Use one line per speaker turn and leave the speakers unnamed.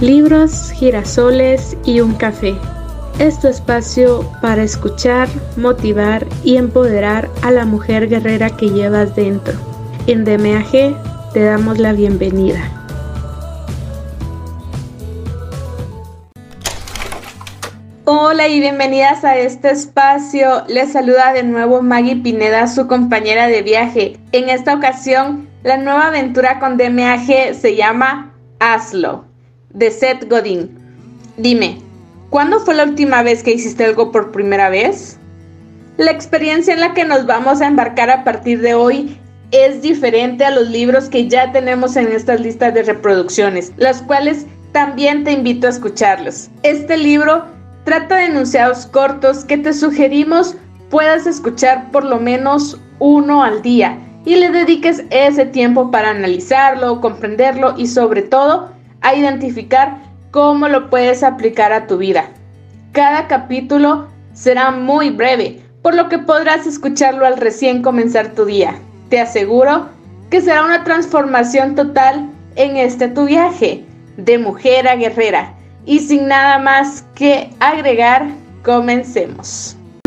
libros, girasoles y un café. Es tu espacio para escuchar, motivar y empoderar a la mujer guerrera que llevas dentro. En DMAG te damos la bienvenida. Hola y bienvenidas a este espacio. Les saluda de nuevo Maggie Pineda, su compañera de viaje. En esta ocasión, la nueva aventura con DMAG se llama Hazlo de Seth Godin. Dime, ¿cuándo fue la última vez que hiciste algo por primera vez? La experiencia en la que nos vamos a embarcar a partir de hoy es diferente a los libros que ya tenemos en estas listas de reproducciones, las cuales también te invito a escucharlos. Este libro trata de enunciados cortos que te sugerimos puedas escuchar por lo menos uno al día y le dediques ese tiempo para analizarlo, comprenderlo y sobre todo a identificar cómo lo puedes aplicar a tu vida. Cada capítulo será muy breve, por lo que podrás escucharlo al recién comenzar tu día. Te aseguro que será una transformación total en este tu viaje de mujer a guerrera. Y sin nada más que agregar, comencemos.